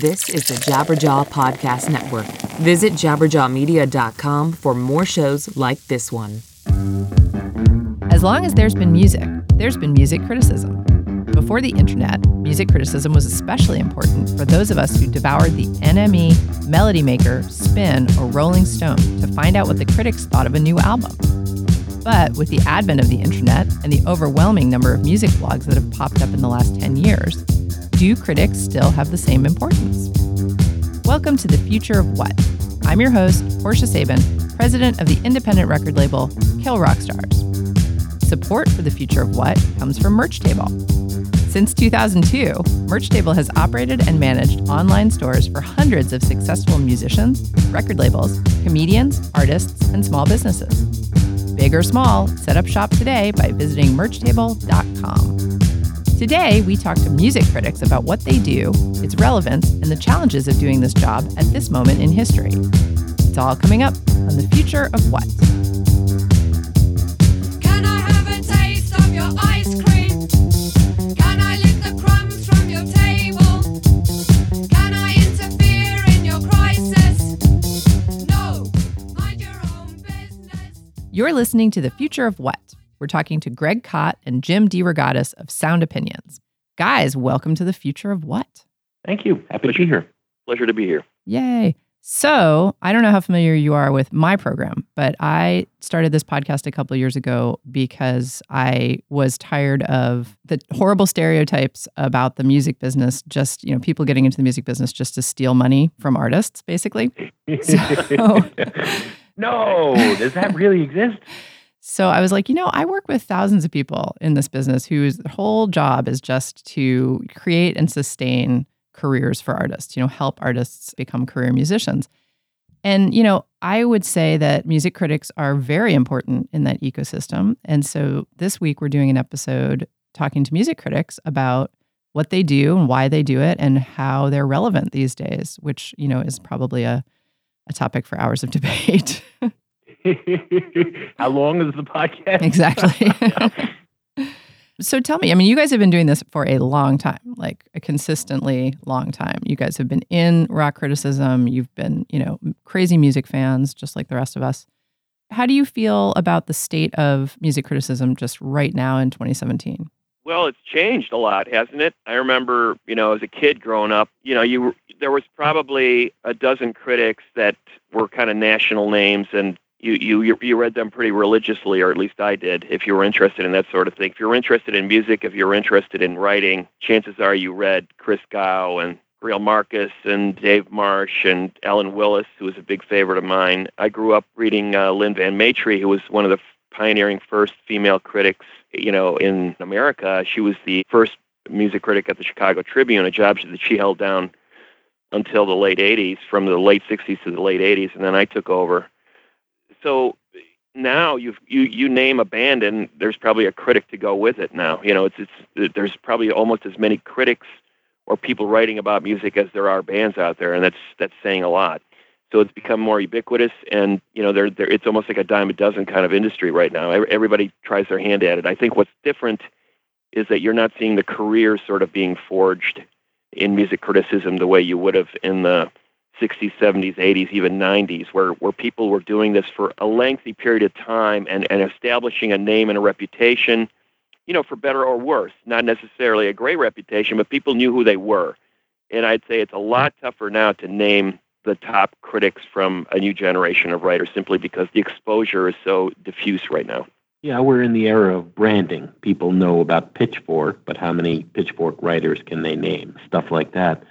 This is the Jabberjaw Podcast Network. Visit jabberjawmedia.com for more shows like this one. As long as there's been music, there's been music criticism. Before the internet, music criticism was especially important for those of us who devoured the NME, Melody Maker, Spin, or Rolling Stone to find out what the critics thought of a new album. But with the advent of the internet and the overwhelming number of music blogs that have popped up in the last 10 years, do critics still have the same importance? Welcome to the Future of What. I'm your host, Portia Sabin, president of the independent record label Kill Rock Stars. Support for the Future of What comes from Merch Table. Since 2002, Merch Table has operated and managed online stores for hundreds of successful musicians, record labels, comedians, artists, and small businesses. Big or small, set up shop today by visiting merchtable.com. Today, we talk to music critics about what they do, its relevance, and the challenges of doing this job at this moment in history. It's all coming up on the future of what. Can I have a taste of your ice cream? Can I lick the crumbs from your table? Can I interfere in your crisis? No, mind your own business. You're listening to The Future of What. We're talking to Greg Kot and Jim DeRogatis of Sound Opinions. Guys, welcome to The Future of What. Thank you. Happy to be here. Pleasure to be here. Yay. So, I don't know how familiar you are with my program, but I started this podcast a couple of years ago because I was tired of the horrible stereotypes about the music business, just, you know, people getting into the music business just to steal money from artists, basically. So- no, does that really exist? So I was like, you know, I work with thousands of people in this business whose whole job is just to create and sustain careers for artists, you know, help artists become career musicians. And, you know, I would say that music critics are very important in that ecosystem. And so this week we're doing an episode talking to music critics about what they do and why they do it and how they're relevant these days, which, you know, is probably a, a topic for hours of debate. How long is the podcast? Exactly. so tell me, I mean, you guys have been doing this for a long time, like a consistently long time. You guys have been in rock criticism. You've been, you know, crazy music fans, just like the rest of us. How do you feel about the state of music criticism just right now in 2017? Well, it's changed a lot, hasn't it? I remember, you know, as a kid growing up, you know, you there was probably a dozen critics that were kind of national names, and you, you you read them pretty religiously, or at least I did. If you were interested in that sort of thing, if you're interested in music, if you're interested in writing, chances are you read Chris Gow and Greil Marcus and Dave Marsh and Ellen Willis, who was a big favorite of mine. I grew up reading uh, Lynn Van Matre, who was one of the pioneering first female critics, you know, in America. She was the first music critic at the Chicago Tribune, a job that she held down until the late 80s, from the late 60s to the late 80s, and then I took over. So now you've you you name a band and there's probably a critic to go with it now. You know, it's it's there's probably almost as many critics or people writing about music as there are bands out there, and that's that's saying a lot. So it's become more ubiquitous, and you know, there there it's almost like a dime a dozen kind of industry right now. Everybody tries their hand at it. I think what's different is that you're not seeing the career sort of being forged in music criticism the way you would have in the 60s, 70s, 80s, even 90s, where, where people were doing this for a lengthy period of time and, and establishing a name and a reputation, you know, for better or worse. Not necessarily a great reputation, but people knew who they were. And I'd say it's a lot tougher now to name the top critics from a new generation of writers simply because the exposure is so diffuse right now. Yeah, we're in the era of branding. People know about Pitchfork, but how many Pitchfork writers can they name? Stuff like that.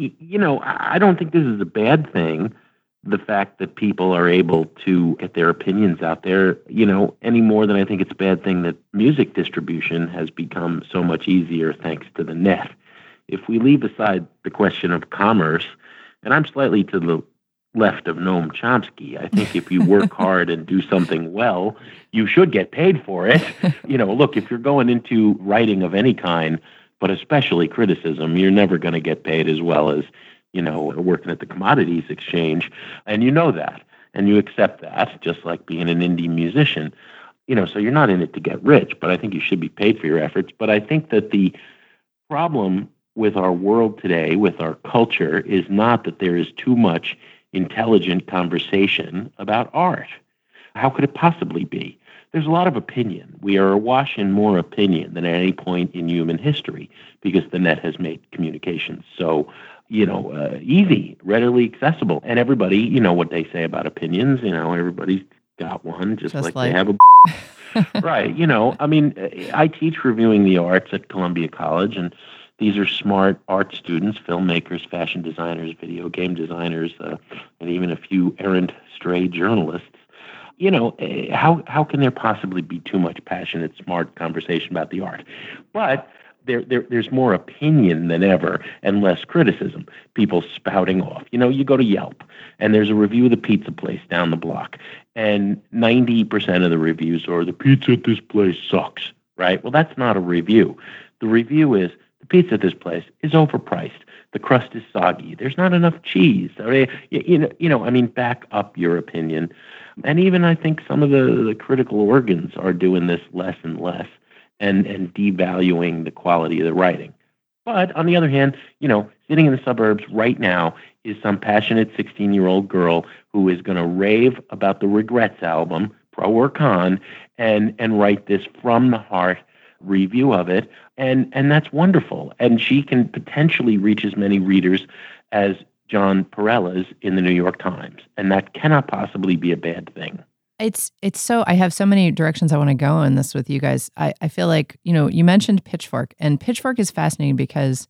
You know, I I don't think this is a bad thing. The fact that people are able to get their opinions out there, you know, any more than I think it's a bad thing that music distribution has become so much easier thanks to the net. If we leave aside the question of commerce, and I'm slightly to the left of Noam Chomsky. I think if you work hard and do something well, you should get paid for it. You know, look, if you're going into writing of any kind, but especially criticism, you're never going to get paid as well as, you know, working at the commodities exchange. And you know that. And you accept that, just like being an indie musician. You know, so you're not in it to get rich, but I think you should be paid for your efforts. But I think that the problem with our world today, with our culture, is not that there is too much intelligent conversation about art. How could it possibly be? There's a lot of opinion. We are awash in more opinion than at any point in human history because the net has made communications so, you know, uh, easy, readily accessible. And everybody, you know what they say about opinions, you know, everybody's got one just, Just like, like- they have a right. You know, I mean, I teach reviewing the arts at Columbia College, and these are smart art students, filmmakers, fashion designers, video game designers, uh, and even a few errant stray journalists. You know, eh, how how can there possibly be too much passionate, smart conversation about the art? But there, there, there's more opinion than ever and less criticism. People spouting off. You know, you go to Yelp and there's a review of the pizza place down the block, and 90% of the reviews are the pizza at this place sucks, right? Well, that's not a review. The review is the pizza at this place is overpriced. The crust is soggy. There's not enough cheese. I mean, you, know, you know, I mean, back up your opinion. And even I think some of the, the critical organs are doing this less and less and, and devaluing the quality of the writing. But on the other hand, you know, sitting in the suburbs right now is some passionate 16 year old girl who is going to rave about the Regrets album, pro or con, and, and write this from the heart review of it. And, and that's wonderful. And she can potentially reach as many readers as Jon Pareles in the New York Times. And that cannot possibly be a bad thing. It's it's so I have so many directions I want to go in this with you guys. I, I feel like, you know, you mentioned Pitchfork and Pitchfork is fascinating because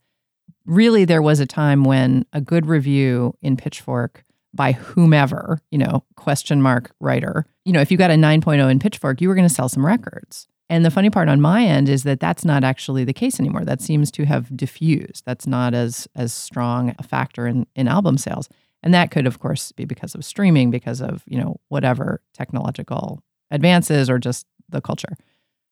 really there was a time when a good review in Pitchfork by whomever, you know, question mark writer, you know, if you got a 9.0 in Pitchfork, you were going to sell some records. And the funny part on my end is that that's not actually the case anymore. That seems to have diffused. That's not as as strong a factor in in album sales. And that could, of course, be because of streaming, because of, you know, whatever technological advances or just the culture.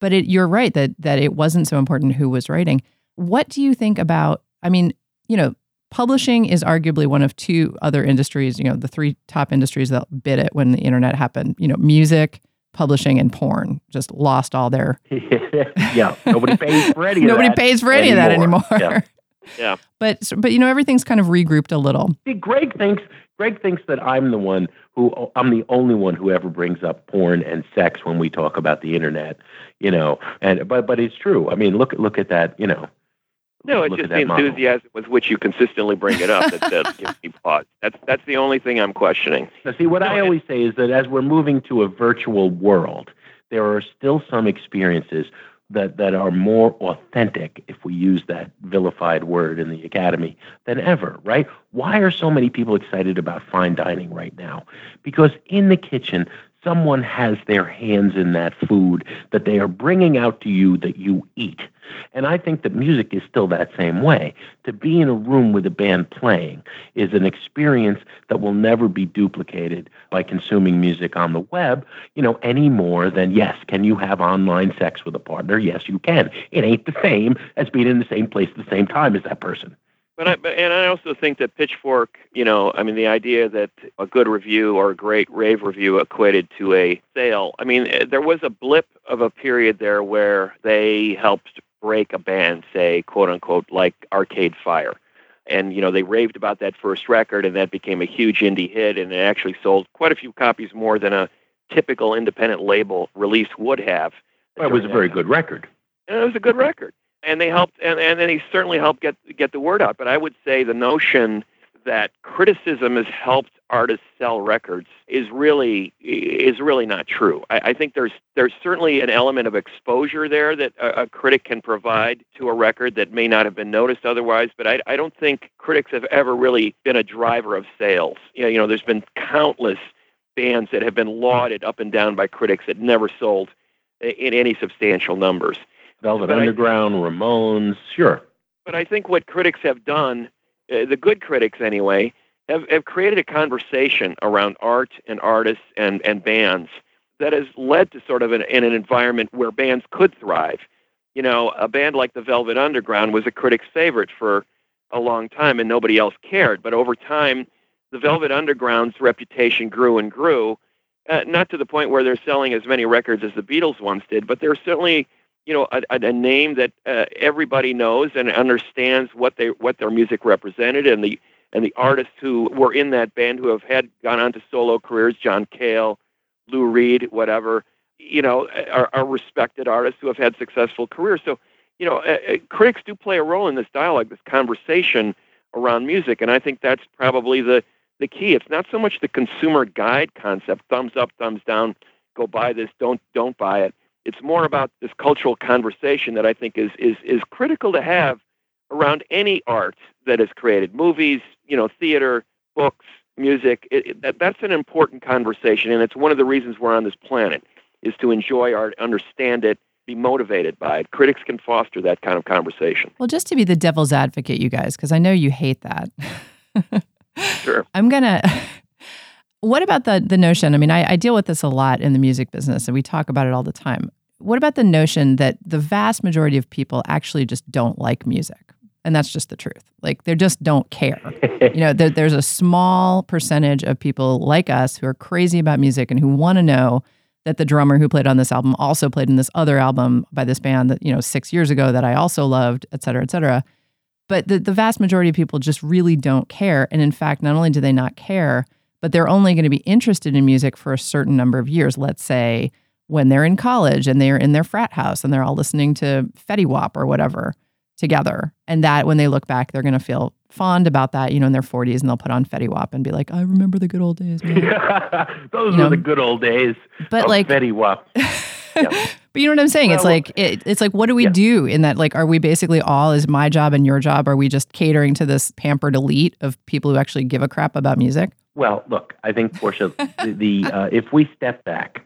But it, you're right that that it wasn't so important who was writing. What do you think about, I mean, you know, publishing is arguably one of two other industries, you know, the three top industries that bid it when the internet happened, you know, music, publishing, and porn just lost all their yeah, nobody pays for any of nobody that pays for any of that anymore. Yeah. Yeah. but but you know, everything's kind of regrouped a little. See, Greg thinks Greg thinks that I'm the one who I'm the only one who ever brings up porn and sex when we talk about the internet, you know. And but but it's true. I mean, look look at that, you know. No, it's just the that model. enthusiasm with which you consistently bring it up that, that gives me pause. That's that's the only thing I'm questioning. Now, see, what No, I it- always say is that as we're moving to a virtual world, there are still some experiences that, that are more authentic, if we use that vilified word in the academy, than ever, right? Why are so many people excited about fine dining right now? Because in the kitchen, someone has their hands in that food that they are bringing out to you that you eat. And I think that music is still that same way. To be in a room with a band playing is an experience that will never be duplicated by consuming music on the web, you know, any more than, yes, can you have online sex with a partner? Yes, you can. It ain't the same as being in the same place at the same time as that person. But I but, and I also think that Pitchfork, you know, I mean, the idea that a good review or a great rave review equated to a sale. I mean, eh, there was a blip of a period there where they helped break a band, say, quote unquote, like Arcade Fire. And you know they raved about that first record, and that became a huge indie hit, and it actually sold quite a few copies more than a typical independent label release would have. It was a very good record. and it was a good record. And they helped, and, and then he certainly helped get get the word out. But I would say the notion that criticism has helped artists sell records is really is really not true. I, I think there's there's certainly an element of exposure there that a, a critic can provide to a record that may not have been noticed otherwise. But I, I don't think critics have ever really been a driver of sales. You know, you know, there's been countless bands that have been lauded up and down by critics that never sold in any substantial numbers. Velvet But I- Underground, Ramones, sure. But I think what critics have done, uh, the good critics anyway, have, have created a conversation around art and artists and, and bands that has led to sort of an, in an environment where bands could thrive. You know, a band like the Velvet Underground was a critic's favorite for a long time and nobody else cared. But over time, the Velvet Underground's reputation grew and grew, uh, not to the point where they're selling as many records as the Beatles once did, but they're certainly you know a, a name that uh, everybody knows and understands what they what their music represented and the and the artists who were in that band who have had gone on to solo careers, John Cale, Lou Reed, whatever, you know, are, are respected artists who have had successful careers. So, you know, uh, critics do play a role in this dialogue, this conversation around music, and I think that's probably the the key. It's not so much the consumer guide concept, thumbs up, thumbs down, go buy this, don't don't buy it. It's more mm-hmm. about this cultural conversation that I think is is is critical to have around any art that is created, movies, you know, theater, books, music. It, it, that, that's an important conversation, and it's one of the reasons we're on this planet is to enjoy art, understand it, be motivated by it. Critics can foster that kind of conversation. Well, just to be the devil's advocate, you guys, because I know you hate that. Sure. I'm gonna. What about the the notion? I mean, I, I deal with this a lot in the music business, and we talk about it all the time. What about the notion that the vast majority of people actually just don't like music, and that's just the truth. Like they just don't care. you know, there, there's a small percentage of people like us who are crazy about music and who want to know that the drummer who played on this album also played in this other album by this band that you know six years ago that I also loved, et cetera, et cetera. But the, the vast majority of people just really don't care. And in fact, not only do they not care, but they're only going to be interested in music for a certain number of years. Let's say when they're in college and they're in their frat house and they're all listening to Fetty Wap or whatever together. And that when they look back, they're going to feel fond about that, you know, in their 40s and they'll put on Fetty Wap and be like, I remember the good old days. Man. Those You were know, the good old days. But of like, Betty Wap. but you know what I'm saying? it's like it, it's like what do we yeah. do in that? Like, are we basically all is my job and your job? Are we just catering to this pampered elite of people who actually give a crap about music? Well, look, I think Portia, the, the uh, if we step back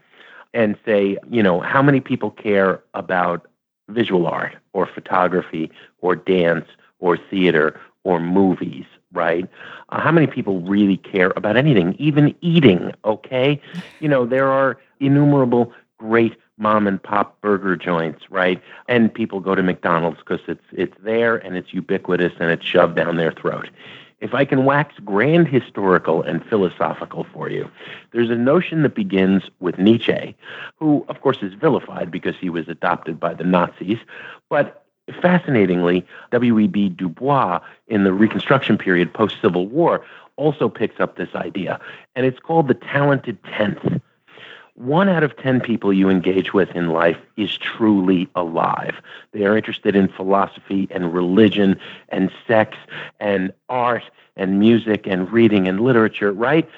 and say, you know, how many people care about visual art or photography or dance or theater or movies, right? Uh, how many people really care about anything, even eating? Okay, you know, there are innumerable great mom and pop burger joints, right? And people go to McDonald's because it's it's there and it's ubiquitous and it's shoved down their throat. If I can wax grand historical and philosophical for you, there's a notion that begins with Nietzsche, who, of course, is vilified because he was adopted by the Nazis. But fascinatingly, W.E.B. Du Bois, in the Reconstruction period post Civil War, also picks up this idea. And it's called the talented tenth one out of 10 people you engage with in life is truly alive. They are interested in philosophy and religion and sex and art and music and reading and literature, right?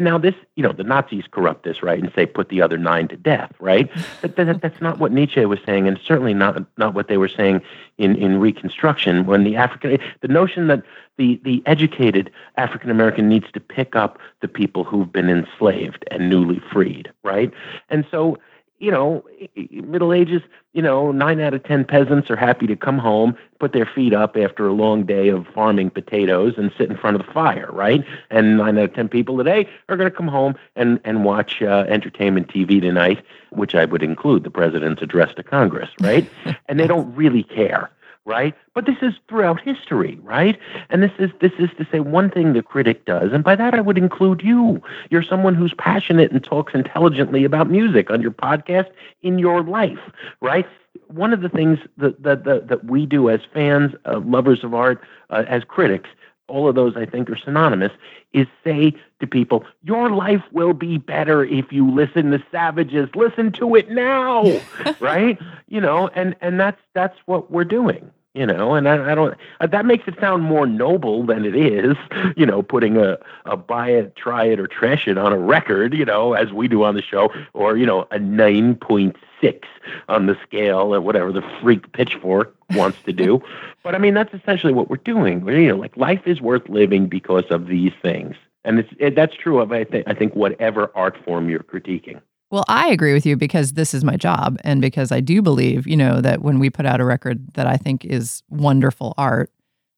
And now this, you know, the Nazis corrupt this, right, and say put the other nine to death, right? But that, that's not what Nietzsche was saying, and certainly not not what they were saying in in Reconstruction. When the African, the notion that the the educated African American needs to pick up the people who've been enslaved and newly freed, right? And so, you know, Middle Ages, you know, nine out of ten peasants are happy to come home, put their feet up after a long day of farming potatoes, and sit in front of the fire, right? And nine out of ten people today are going to come home and and watch uh, entertainment TV tonight, which I would include the president's address to Congress, right? and they don't really care right? But this is throughout history, right? And this is this is to say one thing the critic does, and by that I would include you. You're someone who's passionate and talks intelligently about music on your podcast in your life, right? One of the things that that that, that we do as fans, uh, lovers of art, uh, as critics, all of those I think are synonymous, is say to people, your life will be better if you listen to Savages. Listen to it now, right? You know, and and that's that's what we're doing. You know, and I, I don't. Uh, that makes it sound more noble than it is. You know, putting a a buy it, try it, or trash it on a record. You know, as we do on the show, or you know, a nine point six on the scale, or whatever the freak pitchfork wants to do. but I mean, that's essentially what we're doing. We're, you know, like life is worth living because of these things, and it's it, that's true of I think I think whatever art form you're critiquing. Well, I agree with you because this is my job and because I do believe, you know, that when we put out a record that I think is wonderful art,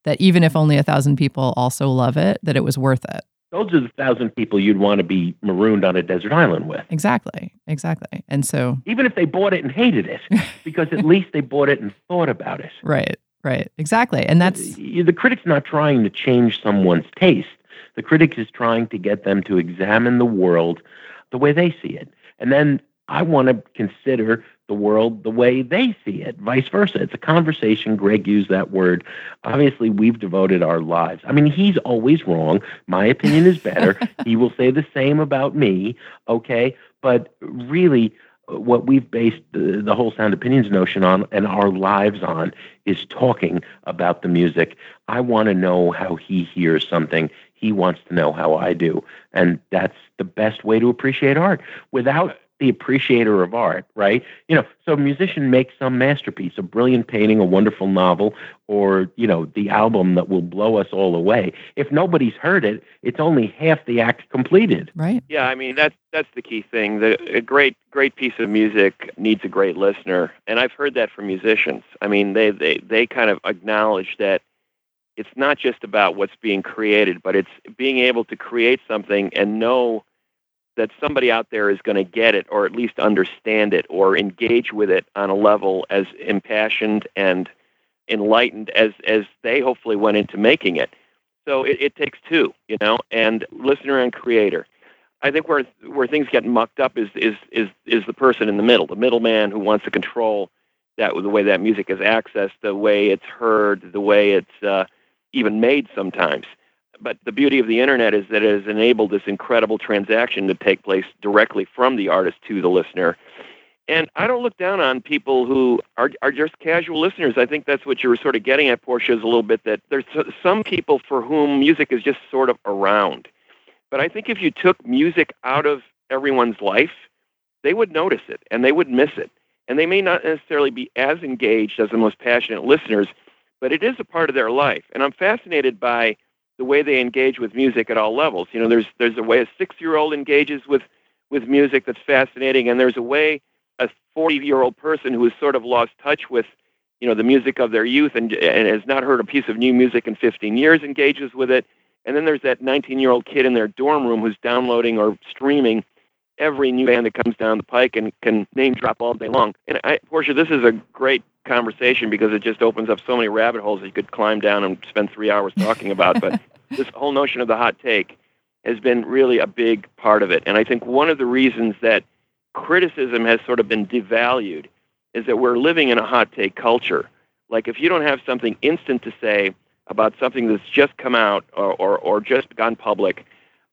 that even if only a thousand people also love it, that it was worth it. Those are the thousand people you'd want to be marooned on a desert island with. Exactly. Exactly. And so, even if they bought it and hated it, because at least they bought it and thought about it. right, right. Exactly. And that's, the critic's not trying to change someone's taste. The critic is trying to get them to examine the world the way they see it. And then I want to consider the world the way they see it, vice versa. It's a conversation. Greg used that word. Obviously, we've devoted our lives. I mean, he's always wrong. My opinion is better. he will say the same about me, okay? But really, what we've based the, the whole sound opinions notion on and our lives on is talking about the music. I want to know how he hears something. He wants to know how I do. And that's the best way to appreciate art. Without the appreciator of art, right? You know, so a musician makes some masterpiece, a brilliant painting, a wonderful novel, or, you know, the album that will blow us all away. If nobody's heard it, it's only half the act completed. Right. Yeah, I mean that's that's the key thing. The, a great great piece of music needs a great listener, and I've heard that from musicians. I mean, they they they kind of acknowledge that it's not just about what's being created, but it's being able to create something and know that somebody out there is going to get it or at least understand it or engage with it on a level as impassioned and enlightened as as they hopefully went into making it. So it, it takes two, you know, and listener and creator. I think where where things get mucked up is is is is the person in the middle, the middleman who wants to control that the way that music is accessed, the way it's heard, the way it's uh, even made sometimes. But the beauty of the internet is that it has enabled this incredible transaction to take place directly from the artist to the listener. And I don't look down on people who are, are just casual listeners. I think that's what you were sort of getting at, Portia, is a little bit that there's some people for whom music is just sort of around. But I think if you took music out of everyone's life, they would notice it and they would miss it. And they may not necessarily be as engaged as the most passionate listeners, but it is a part of their life. And I'm fascinated by the way they engage with music at all levels. You know, there's there's a way a six year old engages with with music that's fascinating, and there's a way a 40 year old person who has sort of lost touch with you know the music of their youth and and has not heard a piece of new music in 15 years engages with it. And then there's that 19 year old kid in their dorm room who's downloading or streaming every new band that comes down the pike and can name drop all day long. And I, Portia, this is a great conversation because it just opens up so many rabbit holes that you could climb down and spend three hours talking about. But this whole notion of the hot take has been really a big part of it. And I think one of the reasons that criticism has sort of been devalued is that we're living in a hot take culture. Like if you don't have something instant to say about something that's just come out or, or, or just gone public,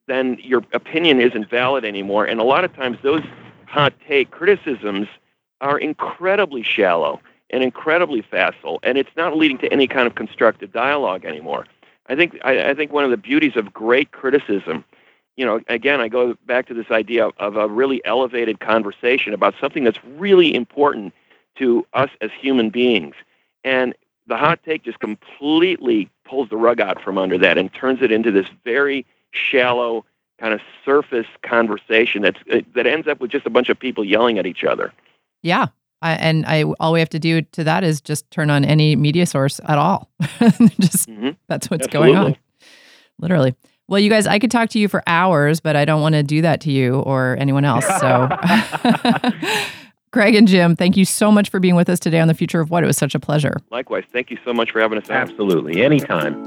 then your opinion isn't valid anymore. And a lot of times those hot take criticisms are incredibly shallow and incredibly facile, and it's not leading to any kind of constructive dialogue anymore. I think I, I think one of the beauties of great criticism, you know, again, I go back to this idea of, of a really elevated conversation about something that's really important to us as human beings, and the hot take just completely pulls the rug out from under that and turns it into this very shallow kind of surface conversation that's that ends up with just a bunch of people yelling at each other. Yeah. I, and I all we have to do to that is just turn on any media source at all. just Mhm. that's what's going on. Literally. Well, you guys, I could talk to you for hours, but I don't want to do that to you or anyone else. So, Greg and Jim, thank you so much for being with us today on the future of what. It was such a pleasure. Likewise, thank you so much for having us on. Absolutely. Anytime.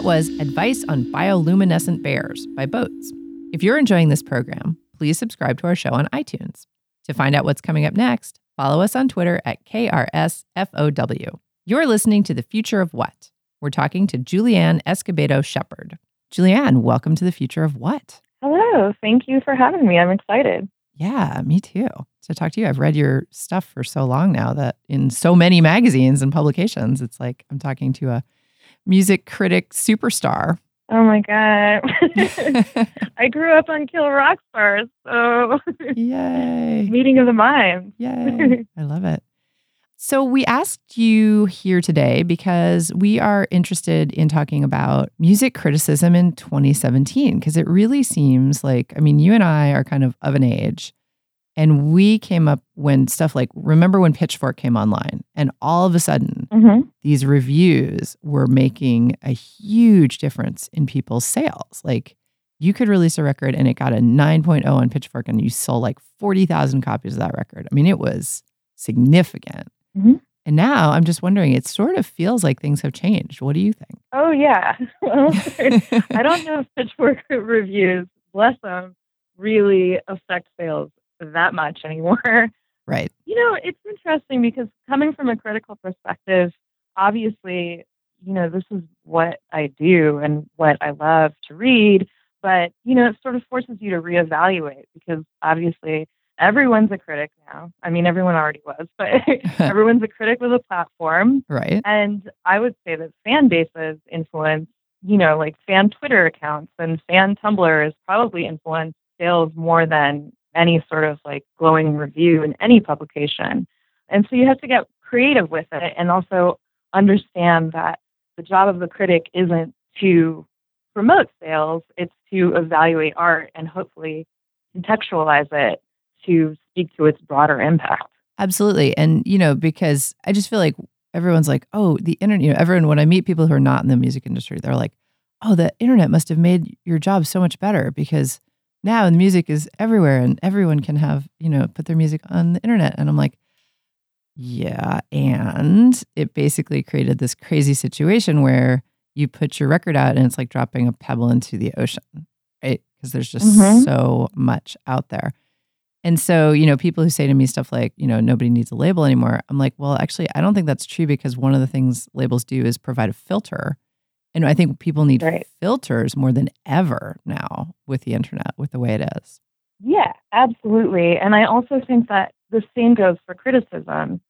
That was Advice on Bioluminescent Bears by Boats. If you're enjoying this program, please subscribe to our show on iTunes. To find out what's coming up next, follow us on Twitter at KRSFOW. You're listening to The Future of What? We're talking to Julianne Escobedo Shepherd. Julianne, welcome to The Future of What? Hello. Thank you for having me. I'm excited. Yeah, me too. To talk to you, I've read your stuff for so long now that in so many magazines and publications, it's like I'm talking to a music critic superstar. Oh my God. I grew up on Kill Rock Stars, so Yay. meeting of the minds. Yay. I love it. So, we asked you here today because we are interested in talking about music criticism in 2017, because it really seems like, I mean, you and I are kind of of an age, and we came up when stuff like, remember when Pitchfork came online, and all of a sudden, hmm these reviews were making a huge difference in people's sales. Like, you could release a record and it got a 9.0 on Pitchfork, and you sold like 40,000 copies of that record. I mean, it was significant. Mhm. And now I'm just wondering, it sort of feels like things have changed. What do you think? Oh, yeah. Well, I don't know if Pitchfork reviews, bless them, really affect sales that much anymore. Right. You know, it's interesting because coming from a critical perspective, obviously, you know, this is what I do and what I love to read. But, you know, it sort of forces you to reevaluate because obviously everyone's a critic now. I mean, everyone already was, but everyone's a critic with a platform. Right. And I would say that fan bases influence, you know, like fan Twitter accounts and fan Tumblrs probably influence sales more than any sort of like glowing review in any publication. And so you have to get creative with it and also understand that the job of the critic isn't to promote sales, it's to evaluate art and hopefully contextualize it to speak to its broader impact. Absolutely. And, you know, because I just feel like everyone's like, oh, the internet, you know, everyone, when I meet people who are not in the music industry, they're like, oh, the internet must have made your job so much better because now the music is everywhere and everyone can have, you know, put their music on the internet. And I'm like, yeah. And it basically created this crazy situation where you put your record out and it's like dropping a pebble into the ocean, right? Because there's just Mhm. so much out there. And so, you know, people who say to me stuff like, you know, nobody needs a label anymore. I'm like, well, actually, I don't think that's true because one of the things labels do is provide a filter. And I think people need Right. filters more than ever now with the internet, with the way it is. Yeah, absolutely. And I also think that the same goes for criticism.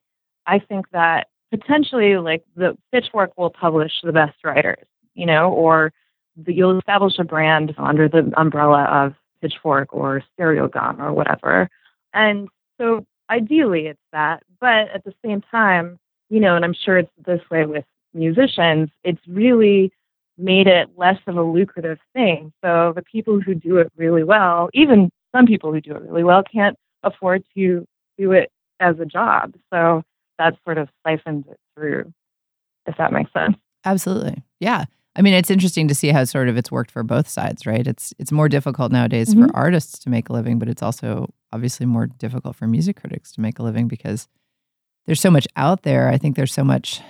I think that potentially, like, the Pitchfork will publish the best writers, you know, or the, you'll establish a brand under the umbrella of Pitchfork or Stereogum or whatever. And so ideally it's that. But at the same time, you know, and I'm sure it's this way with musicians, it's really made it less of a lucrative thing. So the people who do it really well, even some people who do it really well, can't afford to do it as a job. So that sort of siphons it through, if that makes sense. Absolutely. Yeah. I mean, it's interesting to see how sort of it's worked for both sides, right? It's it's more difficult nowadays Mhm. for artists to make a living, but it's also obviously more difficult for music critics to make a living because there's so much out there. I think there's so much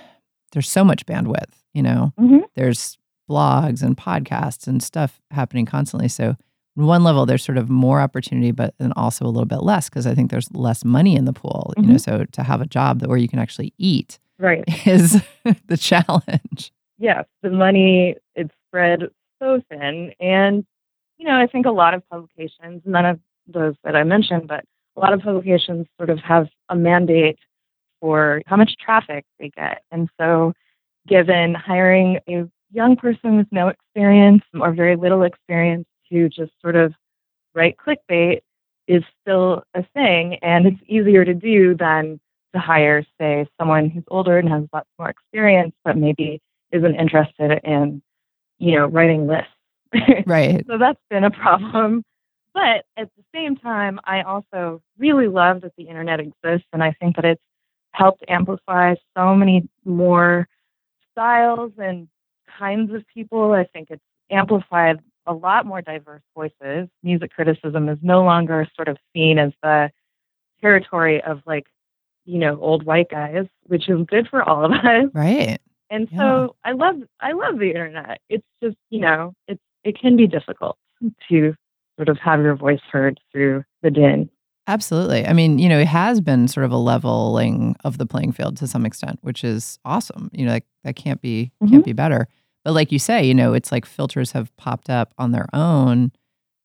there's so much bandwidth, you know. Mhm. There's blogs and podcasts and stuff happening constantly. So on one level there's sort of more opportunity but then also a little bit less because I think there's less money in the pool, you know. Mhm. So to have a job that where you can actually eat Right. is the challenge. yes, the money it's spread so thin, and you know, I think a lot of publications, none of those that I mentioned, but a lot of publications sort of have a mandate for how much traffic they get, and so given hiring a young person with no experience or very little experience to just sort of write clickbait is still a thing, and it's easier to do than to hire, say, someone who's older and has lots more experience, but maybe isn't interested in, you know, writing lists. Right. so that's been a problem. but at the same time, I also really love that the internet exists, and I think that it's helped amplify so many more styles and kinds of people. I think it's amplified a lot more diverse voices. Music criticism is no longer sort of seen as the territory of like, you know, old white guys, which is good for all of us. Right. And Yeah. so I love I love the internet. It's just, you know, it's it can be difficult to sort of have your voice heard through the din. Absolutely. I mean, you know, it has been sort of a leveling of the playing field to some extent, which is awesome. You know, like that can't be can't Mhm. be better. But like you say, you know, it's like filters have popped up on their own,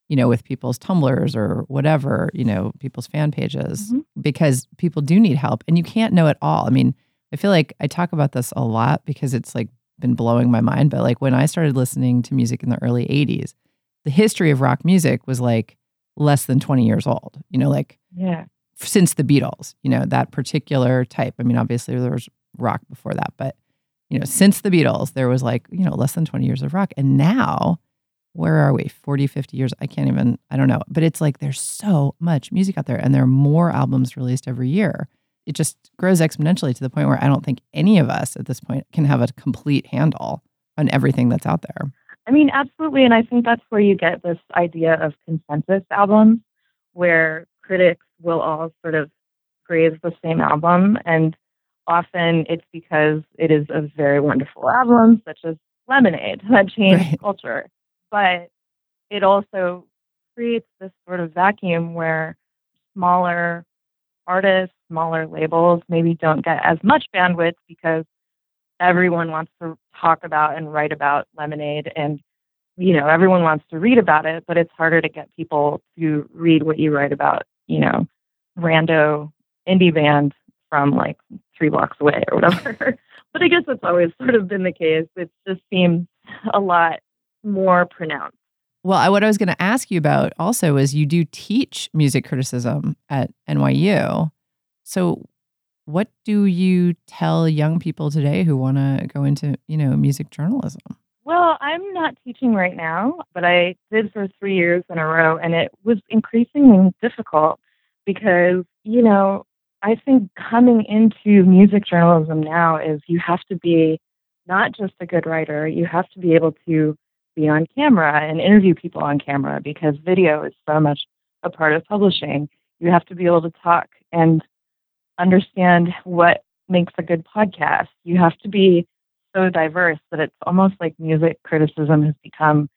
you know, with people's tumblrs or whatever, you know, people's fan pages Mhm. because people do need help and you can't know it all. I mean, I feel like I talk about this a lot because it's like been blowing my mind, but like when I started listening to music in the early 80s, the history of rock music was like less than 20 years old. You know, like Yeah. since the Beatles, you know, that particular type. I mean, obviously there was rock before that, but you know, since the Beatles, there was like, you know, less than 20 years of rock. And now, where are we? 40, 50 years? I can't even, I don't know. But it's like there's so much music out there and there are more albums released every year. It just grows exponentially to the point where I don't think any of us at this point can have a complete handle on everything that's out there. I mean, absolutely. And I think that's where you get this idea of consensus albums, where critics will all sort of praise the same album. And often it's because it is a very wonderful album, such as Lemonade, that changed Right. culture. But it also creates this sort of vacuum where smaller artists, smaller labels maybe don't get as much bandwidth because everyone wants to talk about and write about lemonade and you know everyone wants to read about it but it's harder to get people to read what you write about you know rando indie band from like three blocks away or whatever. But i guess that's always sort of been the case. It just seems a lot more pronounced. Well, what I was going to ask you about also is you do teach music criticism at NYU. So, what do you tell young people today who want to go into, you know, music journalism? Well, I'm not teaching right now, but I did for three years in a row, and it was increasingly difficult because, you know, I think coming into music journalism now is you have to be not just a good writer, you have to be able to be on camera and interview people on camera because video is so much a part of publishing. You have to be able to talk and understand what makes a good podcast. You have to be so diverse that it's almost like music criticism has become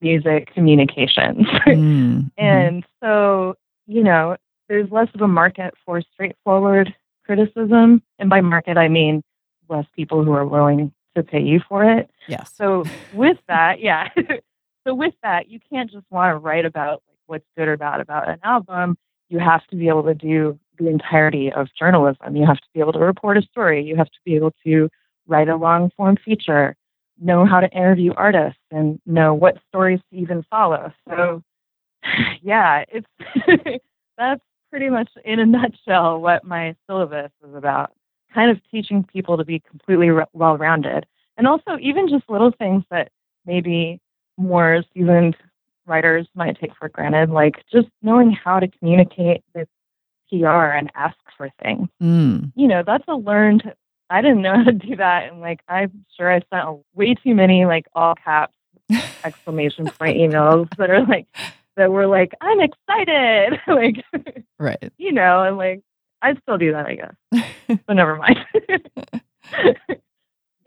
music communications. Mm, mhm. and so, you know, there's less of a market for straightforward criticism. And by market, I mean less people who are willing to pay you for it. yes. So with that, yeah. so with that, you can't just want to write about like what's good or bad about an album. You have to be able to do the entirety of journalism. You have to be able to report a story. You have to be able to write a long form feature, know how to interview artists, and know what stories to even follow. So, yeah, it's that's pretty much in a nutshell what my syllabus is about. Kind of teaching people to be completely re- well rounded, and also even just little things that maybe more seasoned writers might take for granted, like just knowing how to communicate with PR and ask for things Mm, you know, that's a learned. I didn't know how to do that, and like I'm sure I sent a, way too many like all caps exclamation point emails that are like that were like I'm excited, like right. you know, and like I still do that, I guess, but never mind.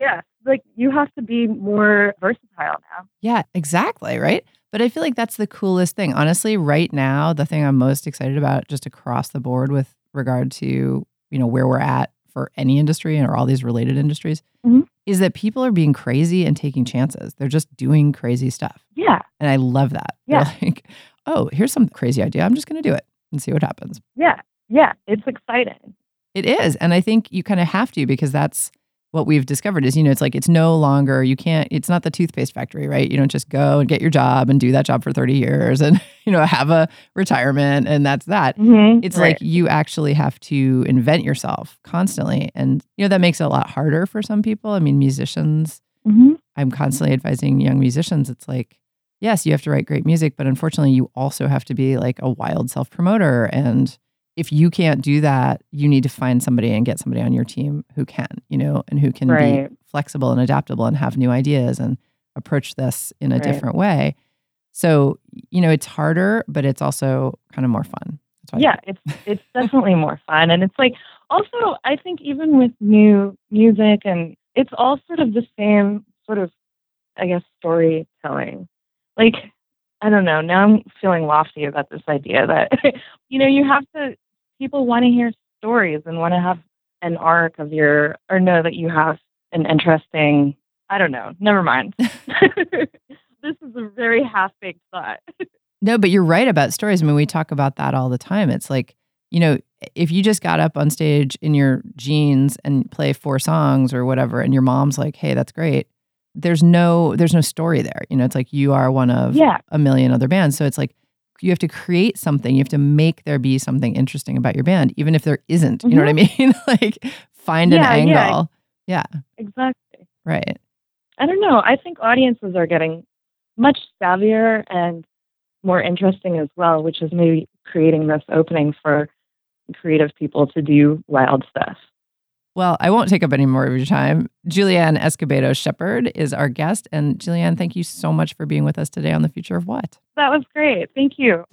yeah, like you have to be more versatile now. Yeah, exactly. Right. But I feel like that's the coolest thing. Honestly, right now, the thing I'm most excited about just across the board with regard to, you know, where we're at for any industry or all these related industries Mhm. is that people are being crazy and taking chances. They're just doing crazy stuff. Yeah, And I love that. They're Yeah. like, oh, here's some crazy idea. I'm just going to do it and see what happens. yeah, yeah. It's exciting. It is. And I think you kind of have to because that's what we've discovered is, you know, it's like it's no longer, you can't, it's not the toothpaste factory, right? You don't just go and get your job and do that job for 30 years and, you know, have a retirement and that's that. Mhm, It's right. like you actually have to invent yourself constantly. And, you know, that makes it a lot harder for some people. I mean, musicians, Mhm. I'm constantly advising young musicians. It's like, yes, you have to write great music, but unfortunately, you also have to be like a wild self promoter. And if you can't do that, you need to find somebody and get somebody on your team who can, you know, and who can Right. be flexible and adaptable and have new ideas and approach this in a Right. different way. So, you know, it's harder, but it's also kind of more fun. Yeah it's it's definitely more fun and it's like also i think even with new music and it's all sort of the same sort of i guess storytelling like i don't know now i'm feeling lofty about this idea that you know you have to people want to hear stories and want to have an arc of your or know that you have an interesting i don't know never mind this is a very half-baked thought No, but you're right about stories. I mean, we talk about that all the time. It's like, you know, if you just got up on stage in your jeans and play four songs or whatever, and your mom's like, hey, that's great. There's no there's no story there. You know, it's like you are one of yeah a million other bands. So it's like you have to create something. You have to make there be something interesting about your band, even if there isn't. You know what I mm-hmm. mean? like find Yeah, an yeah. angle. Yeah. exactly Right. I don't know. I think audiences are getting much savvier and more interesting as well, which is maybe creating this opening for creative people to do wild stuff. Well, I won't take up any more of your time. Julianne Escobedo Shepherd is our guest. And Julianne, thank you so much for being with us today on The Future of What. That was great. Thank you.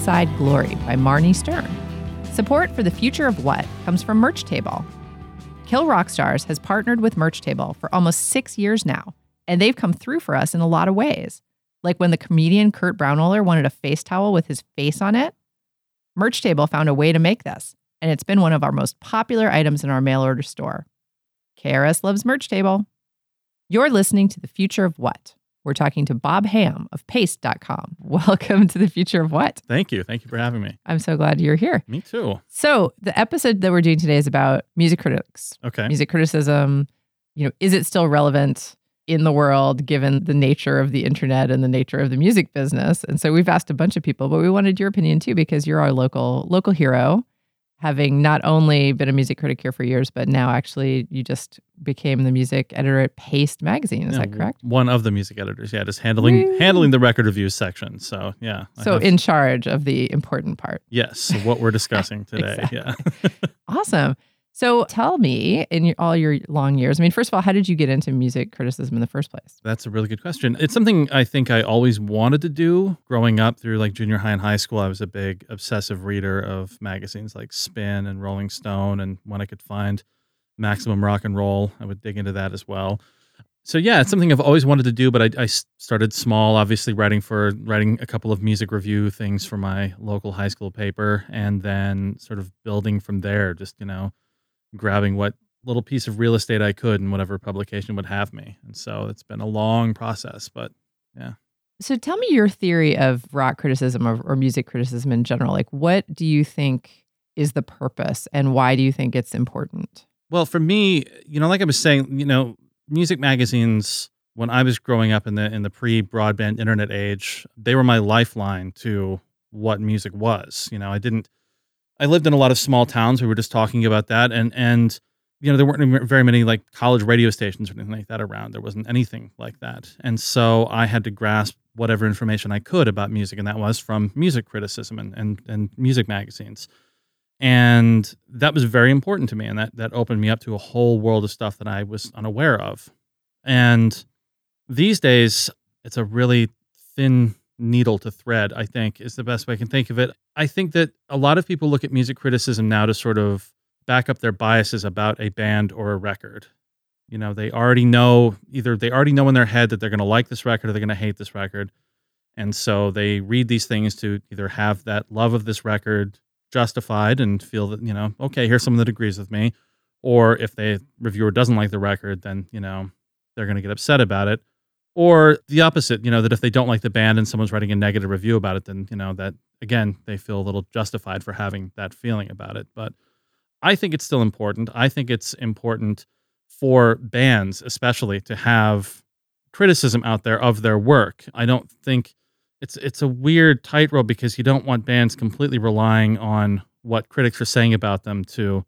Was East Side Glory by Marnie Stern. Support for the future of what comes from Merch Table. Kill Rock Stars has partnered with Merch Table for almost six years now, and they've come through for us in a lot of ways. Like when the comedian Kurt Braunohler wanted a face towel with his face on it, Merch Table found a way to make this, and it's been one of our most popular items in our mail order store. KRS loves Merch Table. You're listening to The Future of What? We're talking to Bob Ham of Paste.com. Welcome to The Future of What? Thank you. Thank you for having me. I'm so glad you're here. Me too. So, the episode that we're doing today is about music critics, Okay. music criticism. You know, is it still relevant? in the world given the nature of the internet and the nature of the music business. And so we've asked a bunch of people, but we wanted your opinion too because you're our local local hero, having not only been a music critic here for years, but now actually you just became the music editor at Paste magazine. Is Yeah, that correct? One of the music editors, yeah, just handling Woo. handling the record reviews section. So yeah. So in charge of the important part. yes, what we're discussing today. Yeah. Awesome. So tell me, in your, all your long years, I mean, first of all, how did you get into music criticism in the first place? That's a really good question. It's something I think I always wanted to do growing up through like junior high and high school. I was a big obsessive reader of magazines like Spin and Rolling Stone. And when I could find Maximum Rock and Roll, I would dig into that as well. So yeah, it's something I've always wanted to do, but I started small, obviously writing for writing a couple of music review things for my local high school paper, and then sort of building from there. Just you know, grabbing what little piece of real estate I could in whatever publication would have me. And so it's been a long process, but yeah. So tell me your theory of rock criticism or, or music criticism in general. Like, what do you think is the purpose and why do you think it's important? well, for me, you know, like I was saying, you know, music magazines when I was growing up in the in the pre-broadband internet age, they were my lifeline to what music was. You know, I didn't I lived in a lot of small towns. We were just talking about that and and you know, there weren't very many like college radio stations or anything like that around. There wasn't anything like that. And so I had to grasp whatever information I could about music, and that was from music criticism and and, and music magazines. And that was very important to me. And that that opened me up to a whole world of stuff that I was unaware of. And these days, it's a really thin needle to thread, I think, is the best way I can think of it. I think that a lot of people look at music criticism now to sort of back up their biases about a band or a record. You know, they already know either they already know in their head that they're going to like this record or they're going to hate this record. And so they read these things to either have that love of this record justified and feel that, you know, okay, here's someone that agrees with me. Or if the reviewer doesn't like the record, then, you know, they're going to get upset about it. Or the opposite, you know, that if they don't like the band and someone's writing a negative review about it, then, you know, that again, they feel a little justified for having that feeling about it. But I think it's still important. I think it's important for bands, especially, to have criticism out there of their work. I don't think it's it's a weird tightrope because you don't want bands completely relying on what critics are saying about them to,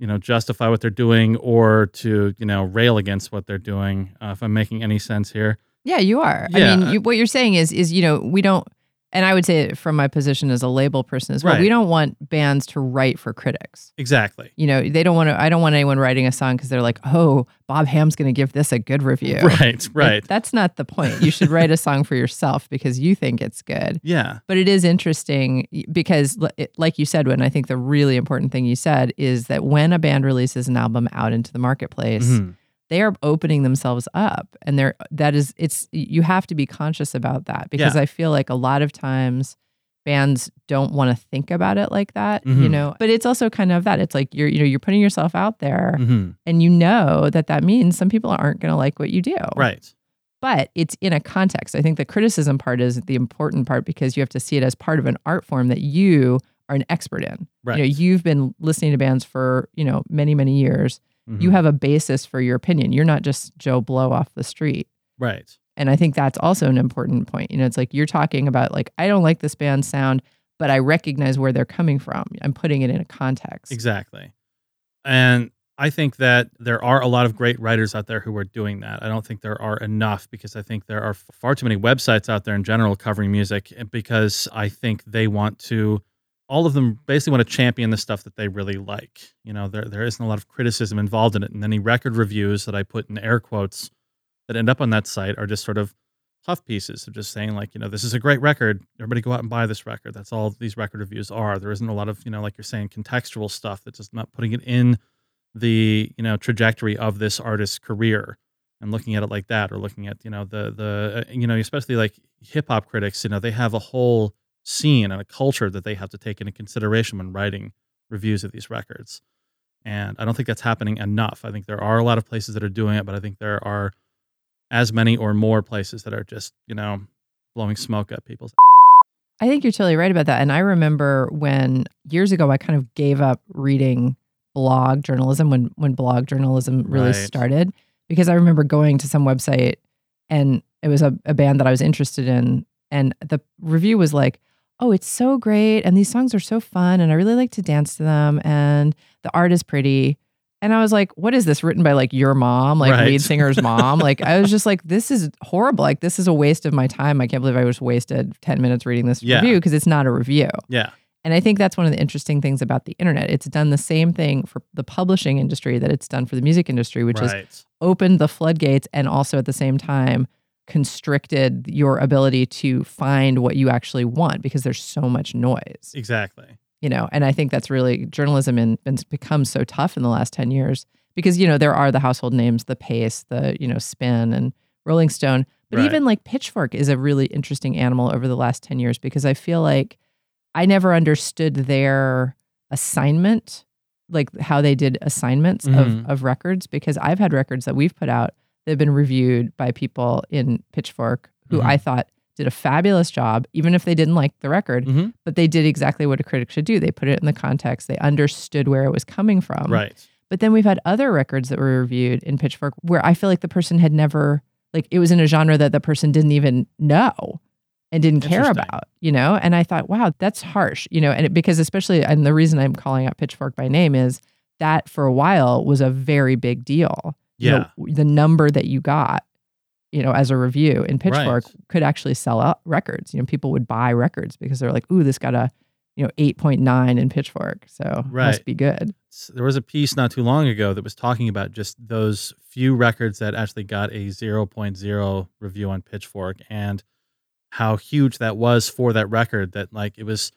you know, justify what they're doing or to you know rail against what they're doing. Uh, if I'm making any sense here. Yeah, you are. I mean, you, what you're saying is, is you know, we don't, and I would say from my position as a label person as well, Right. we don't want bands to write for critics. Exactly. You know, they don't want to. I don't want anyone writing a song because they're like, "Oh, Bob Ham's going to give this a good review." Right. Like, Right. that's not the point. You should write a song for yourself because you think it's good. Yeah. But it is interesting because, like you said, when I think the really important thing you said is that when a band releases an album out into the marketplace, Mhm. They are opening themselves up, and they're that is it's you have to be conscious about that because Yeah. I feel like a lot of times bands don't want to think about it like that, you Mhm. know. But it's also kind of that it's like you're you know you're putting yourself out there, Mhm. and you know that that means some people aren't going to like what you do, Right. but it's in a context. I think the criticism part is the important part because you have to see it as part of an art form that you are an expert in. Right. You know, you've been listening to bands for, you know, many, many years. You Mhm. have a basis for your opinion. You're not just Joe Blow off the street. right. And I think that's also an important point. You know, it's like you're talking about like I don't like this band's sound, but I recognize where they're coming from. I'm putting it in a context. Exactly. And I think that there are a lot of great writers out there who are doing that. I don't think there are enough because I think there are far too many websites out there in general covering music because I think they want to all of them basically want to champion the stuff that they really like. You know, there there isn't a lot of criticism involved in it. And any record reviews that I put in air quotes that end up on that site are just sort of puff pieces of just saying like, you know, this is a great record. Everybody go out and buy this record. That's all these record reviews are. There isn't a lot of, you know, like you're saying, contextual stuff that's just not putting it in the, you know, trajectory of this artist's career and looking at it like that or looking at, you know, the the uh, you know, especially like hip hop critics, you know, they have a whole scene and a culture that they have to take into consideration when writing reviews of these records. And I don't think that's happening enough. I think there are a lot of places that are doing it, but I think there are as many or more places that are just, you know, blowing smoke at people's. I think you're totally right about that. And I remember when years ago I kind of gave up reading blog journalism when when blog journalism really Right. started because I remember going to some website and it was a, a band that I was interested in. And the review was like, oh, it's so great. And these songs are so fun. And I really like to dance to them. And the art is pretty. And I was like, what is this written by like your mom, like Right. lead singer's mom? like, I was just like, this is horrible. Like, this is a waste of my time. I can't believe I just wasted 10 minutes reading this Yeah. review because it's not a review. Yeah. And I think that's one of the interesting things about the internet. It's done the same thing for the publishing industry that it's done for the music industry, which is right. opened the floodgates and also at the same time constricted your ability to find what you actually want because there's so much noise Exactly. you know and i think that's really journalism and it's become so tough in the last 10 years because you know there are the household names the Paste the you know spin and rolling stone but Right. even like pitchfork is a really interesting animal over the last 10 years because i feel like i never understood their assignment like how they did assignments Mhm. of, of records because i've had records that we've put out that have been reviewed by people in pitchfork who Mhm. i thought did a fabulous job even if they didn't like the record Mhm. but they did exactly what a critic should do. They put it in the context. They understood where it was coming from. Right. But then we've had other records that were reviewed in Pitchfork where I feel like the person had never like it was in a genre that the person didn't even know and didn't care about, you know? And I thought, wow, that's harsh, you know, and it, because especially and the reason I'm calling out Pitchfork by name is that for a while was a very big deal. You know, the number that you got you know, as a review in Pitchfork Right. could actually sell out records. You know, people would buy records because they're like, "Ooh, this got a, you know, 8.9 in Pitchfork, so Right. must be good." There was a piece not too long ago that was talking about just those few records that actually got a 0.0 review on Pitchfork and how huge that was for that record. That like it was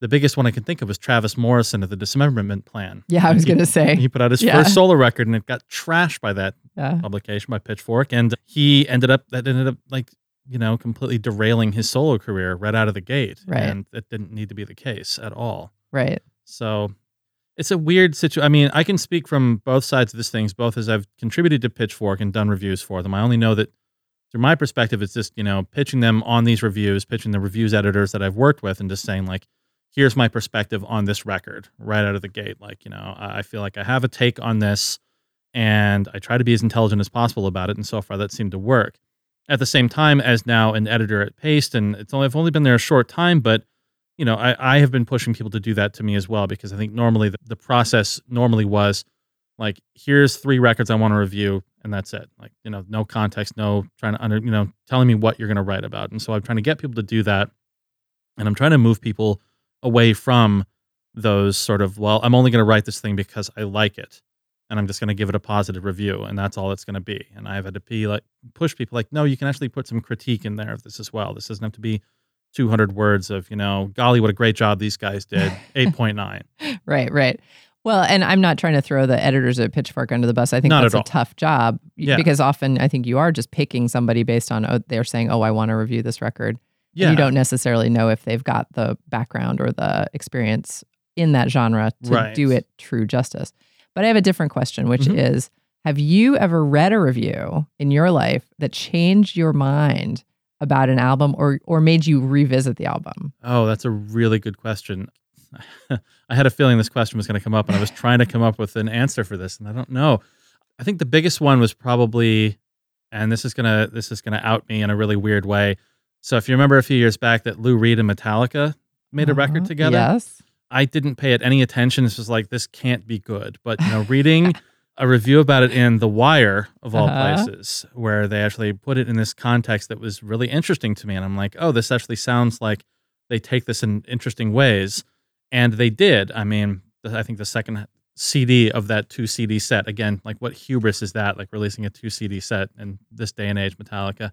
the biggest one I can think of was Travis Morrison of the Dismemberment Plan. Yeah, I was going to say. He put out his Yeah. first solo record and it got trashed by that Yeah. publication by Pitchfork, and he ended up that ended up like you know completely derailing his solo career right out of the gate, Right. and that didn't need to be the case at all. Right. So it's a weird situation. I mean, I can speak from both sides of this things, both as I've contributed to Pitchfork and done reviews for them. I only know that through my perspective, it's just, you know, pitching them on these reviews, pitching the reviews editors that I've worked with and just saying, like, here's my perspective on this record right out of the gate. Like, you know, I feel like I have a take on this and I try to be as intelligent as possible about it. And so far that seemed to work. At the same time, as now an editor at Paste, and it's only I've only been there a short time, but you know, I, I have been pushing people to do that to me as well because I think normally the, the process normally was like, here's three records I want to review, and that's it. Like, you know, no context, no trying to under, you know, telling me what you're going to write about. And so I'm trying to get people to do that, and I'm trying to move people away from those sort of, well, I'm only going to write this thing because I like it, and I'm just going to give it a positive review, and that's all it's going to be. And I've had to be like push people like, no, you can actually put some critique in there of this as well. This doesn't have to be 200 words of, you know, golly, what a great job these guys did. 8.9. Right, right. Well, and I'm not trying to throw the editors at Pitchfork under the bus. I think Not that's a tough job Yeah. because often I think you are just picking somebody based on oh, they're saying, "Oh, I want to review this record." Yeah. you don't necessarily know if they've got the background or the experience in that genre to Right. do it true justice. But I have a different question, which Mhm. is Have you ever read a review in your life that changed your mind about an album or, or made you revisit the album? Oh, that's a really good question. I had a feeling this question was going to come up, and I was trying to come up with an answer for this, and I don't know. I think the biggest one was probably, and this is gonna this is gonna out me in a really weird way. So if you remember a few years back that Lou Reed and Metallica made a record Uh-huh. together, Yes. I didn't pay it any attention. This was like this can't be good. But you know, reading a review about it in The Wire of all Uh-huh. places, where they actually put it in this context that was really interesting to me, and I'm like, oh, this actually sounds like they take this in interesting ways, and they did. I mean, I think the second CD of that two CD set again, like what hubris is that? Like releasing a two CD set in this day and age, Metallica.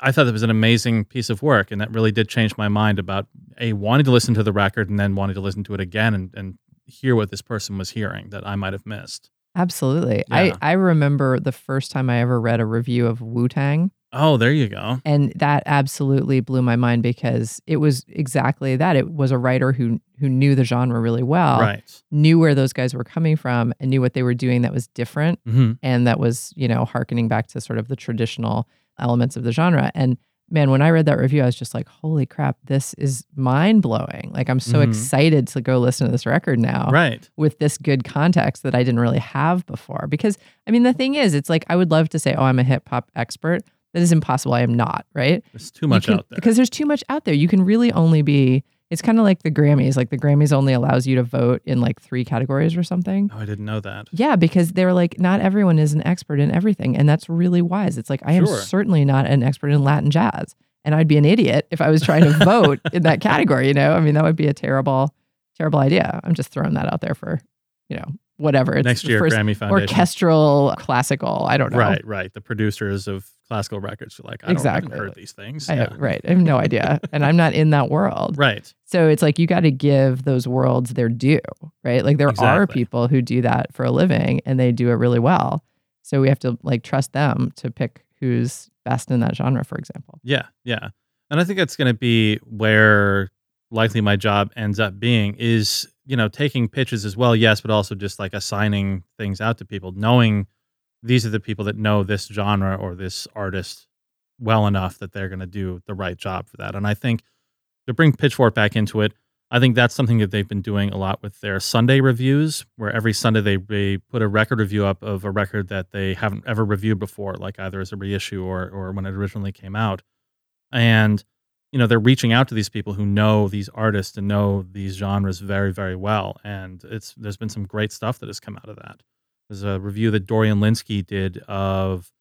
I thought that was an amazing piece of work, and that really did change my mind about a wanting to listen to the record and then wanting to listen to it again and, and hear what this person was hearing that I might have missed. Absolutely. Yeah. I, I remember the first time I ever read a review of Wu Tang, Oh, there you go. and that absolutely blew my mind because it was exactly that. It was a writer who who knew the genre really well, right. knew where those guys were coming from, and knew what they were doing that was different hmm and that was you know harkening back to sort of the traditional elements of the genre. And man, when I read that review, I was just like, holy crap, this is mind blowing. Like, I'm so Mhm. excited to go listen to this record now Right. with this good context that I didn't really have before. Because, I mean, the thing is, it's like I would love to say, oh, I'm a hip hop expert. That is impossible. I am not, right? There's too much can- out there. Because there's too much out there. You can really only be, it's kind of like the Grammys. Like the Grammys only allows you to vote in like three categories or something. oh, I didn't know that. Yeah, because they're like, not everyone is an expert in everything. And that's really wise. It's like, I am Sure. certainly not an expert in Latin jazz. And I'd be an idiot if I was trying to vote in that category, you know? I mean, that would be a terrible, terrible idea. I'm just throwing that out there for, you know, whatever. It's Next year, Grammy Foundation. orchestral, classical. I don't know. Right, right. The producers of classical records are like, I Exactly. haven't heard these things. I Yeah. right. I have no idea. and I'm not in that world. Right. So it's like you got to give those worlds their due, right? Like there are people who do that for a living and they do it really well. So we have to like trust them to pick who's best in that genre, for example. Yeah, yeah. And I think that's going to be where likely my job ends up being is, you know, taking pitches as well, yes, but also just like assigning things out to people, knowing these are the people that know this genre or this artist well enough that they're going to do the right job for that. And I think to bring Pitchfork back into it, I think that's something that they've been doing a lot with their Sunday reviews, where every Sunday they, they put a record review up of a record that they haven't ever reviewed before, like either as a reissue or or when it originally came out. And you know, they're reaching out to these people who know these artists and know these genres very, very well. And it's there's been some great stuff that has come out of that. There's a review that Dorian Lynskey did of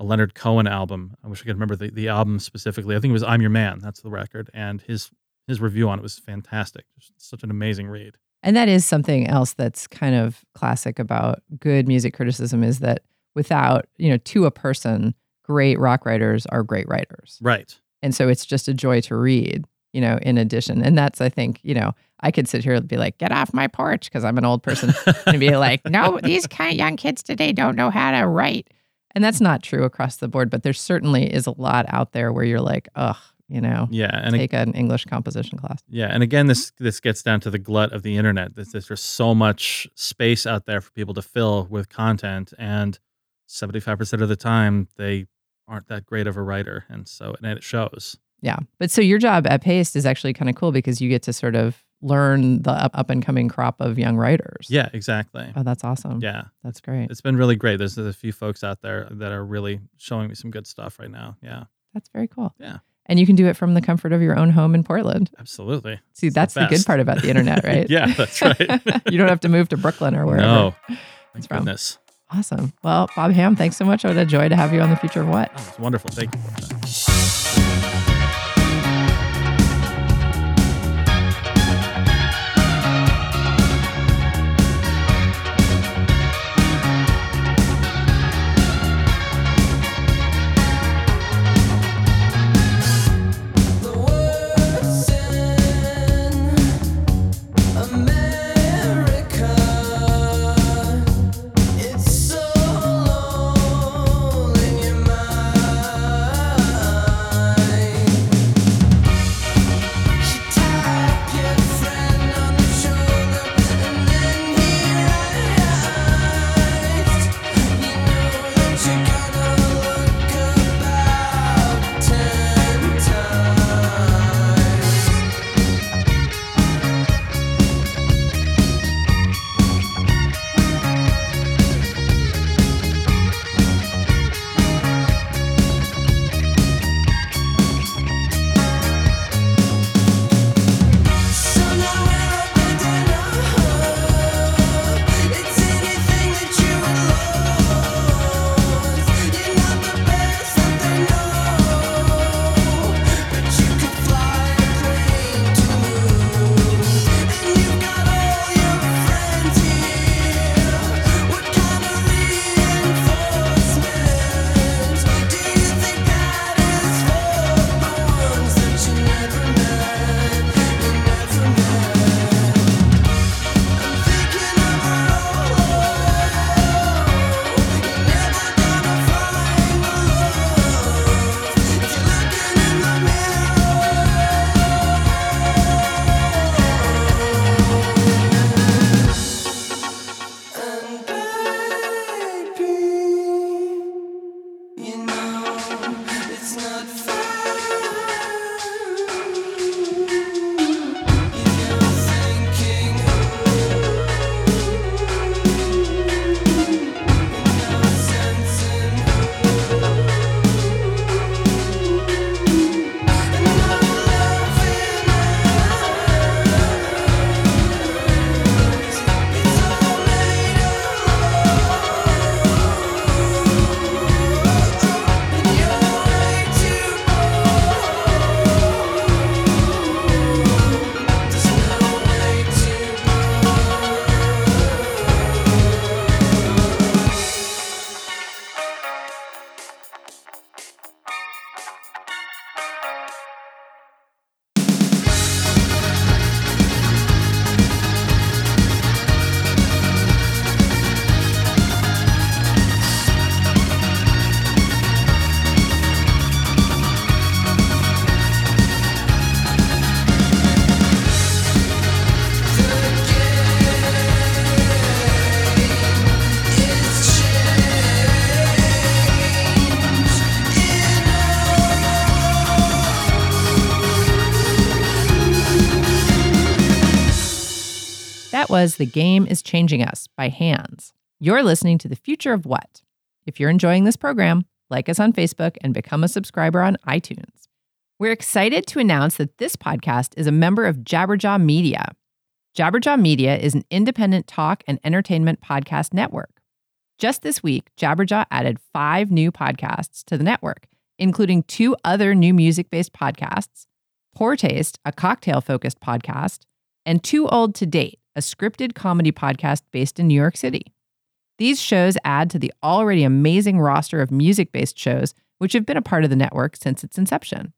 a Leonard Cohen album. I wish I could remember the, the album specifically. I think it was I'm Your Man. That's the record. And his his review on it was fantastic. Just such an amazing read. And that is something else that's kind of classic about good music criticism is that without, you know, to a person, great rock writers are great writers. Right. And so it's just a joy to read, you know, in addition. And that's, I think, you know, I could sit here and be like, get off my porch because I'm an old person and be like, no, these kind of young kids today don't know how to write. And that's not true across the board, but there certainly is a lot out there where you're like, ugh, you know, Yeah. And take an English composition class. Yeah, and again, this this gets down to the glut of the internet. There's, there's just so much space out there for people to fill with content, and seventy five percent of the time they aren't that great of a writer, and so and it shows. Yeah. But so your job at Paste is actually kind of cool because you get to sort of learn the up, and coming crop of young writers. Yeah, exactly. Oh, that's awesome. Yeah, That's great. it's been really great. There's, there's a few folks out there that are really showing me some good stuff right now. Yeah, That's very cool. Yeah. And you can do it from the comfort of your own home in Portland. absolutely. See, It's that's the, good part about the internet, right? Yeah, that's right. you don't have to move to Brooklyn or wherever. no, it's thank from. Awesome. Well, Bob Ham, thanks so much. What a joy to have you on the future of what. Oh, it's wonderful. Thank you was The Game is Changing Us by Hands. You're listening to The Future of What. If you're enjoying this program, like us on Facebook and become a subscriber on iTunes. We're excited to announce that this podcast is a member of Jabberjaw Media. Jabberjaw Media is an independent talk and entertainment podcast network. Just this week, Jabberjaw added five new podcasts to the network, including two other new music based podcasts Poor Taste, a cocktail focused podcast, and Too Old to Date, a scripted comedy podcast based in New York City. These shows add to the already amazing roster of music based shows which have been a part of the network since its inception.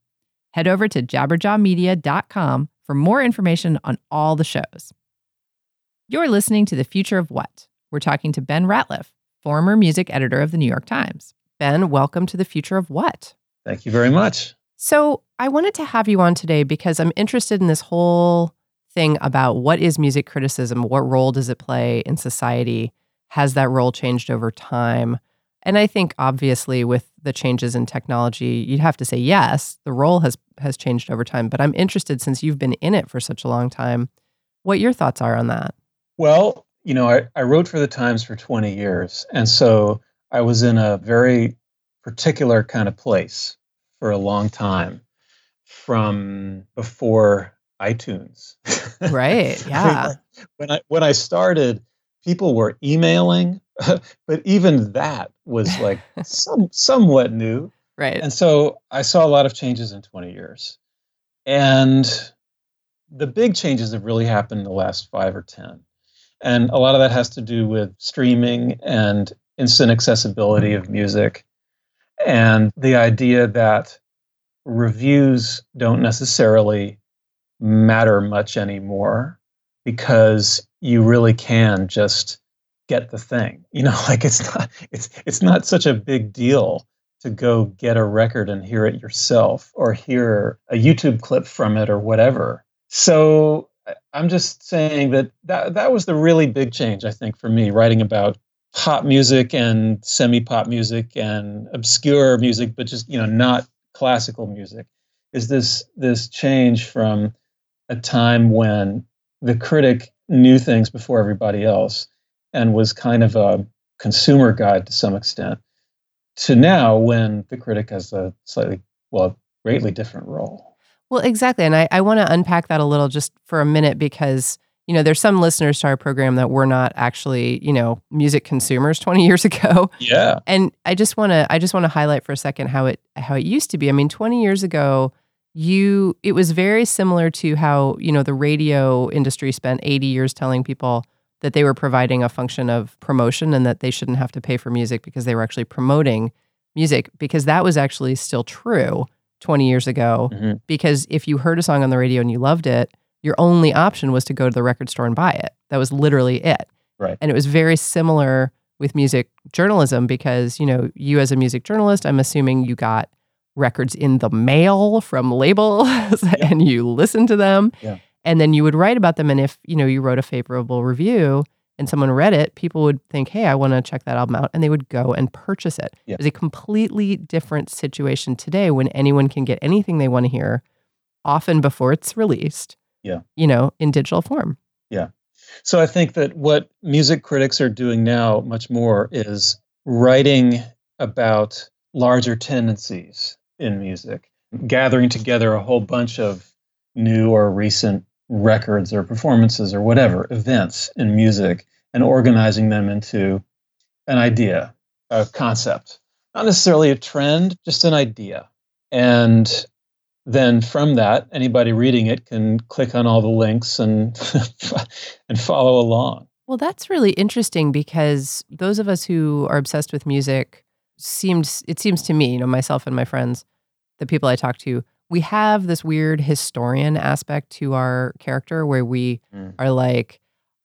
Head over to jabberjawmedia.com for more information on all the shows. You're listening to The Future of What? We're talking to Ben Ratliff, former music editor of the New York Times. Ben, welcome to The Future of What? Thank you very much. So, I wanted to have you on today because I'm interested in this whole thing about what is music criticism? What role does it play in society? Has that role changed over time? And I think obviously with the changes in technology, you'd have to say yes, the role has has changed over time, but I'm interested since you've been in it for such a long time, what your thoughts are on that. Well, you know, I, I wrote for the Times for 20 years. And so I was in a very particular kind of place for a long time from before iTunes. Right. I mean, Yeah. like, when I when I started, people were emailing, but even that was like some somewhat new. Right. And so I saw a lot of changes in 20 years. And the big changes have really happened in the last five or 10. And a lot of that has to do with streaming and instant accessibility of music and the idea that reviews don't necessarily matter much anymore because you really can just get the thing. You know, like it's not it's it's not such a big deal to go get a record and hear it yourself or hear a YouTube clip from it or whatever. So I'm just saying that that, that was the really big change, I think, for me, writing about pop music and semi-pop music and obscure music, but just, you know, not classical music, is this this change from a time when the critic knew things before everybody else and was kind of a consumer guide to some extent to now when the critic has a slightly, well, greatly different role. Well, exactly. And I, I want to unpack that a little just for a minute because, you know, there's some listeners to our program that were not actually, you know, music consumers 20 years ago. Yeah. And I just want to I just want to highlight for a second how it how it used to be. I mean, 20 years ago, you it was very similar to how, you know, the radio industry spent 80 years telling people that they were providing a function of promotion and that they shouldn't have to pay for music because they were actually promoting music because that was actually still true 20 years ago Mhm. because if you heard a song on the radio and you loved it, your only option was to go to the record store and buy it. That was literally it. Right. And it was very similar with music journalism because, you know, you as a music journalist, I'm assuming you got records in the mail from labels and you listen to them. Yeah. And then you would write about them. And if, you know, you wrote a favorable review and someone read it, people would think, hey, I want to check that album out. And they would go and purchase it. Yeah. It's a completely different situation today when anyone can get anything they want to hear, often before it's released. Yeah. You know, in digital form. Yeah. So I think that what music critics are doing now much more is writing about larger tendencies in music, gathering together a whole bunch of new or recent records or performances or whatever events in music and organizing them into an idea, a concept, not necessarily a trend, just an idea. And then from that, anybody reading it can click on all the links and and follow along. Well, that's really interesting because those of us who are obsessed with music seems it seems to me, you know, myself and my friends, the people I talk to, we have this weird historian aspect to our character where we Mm. are like,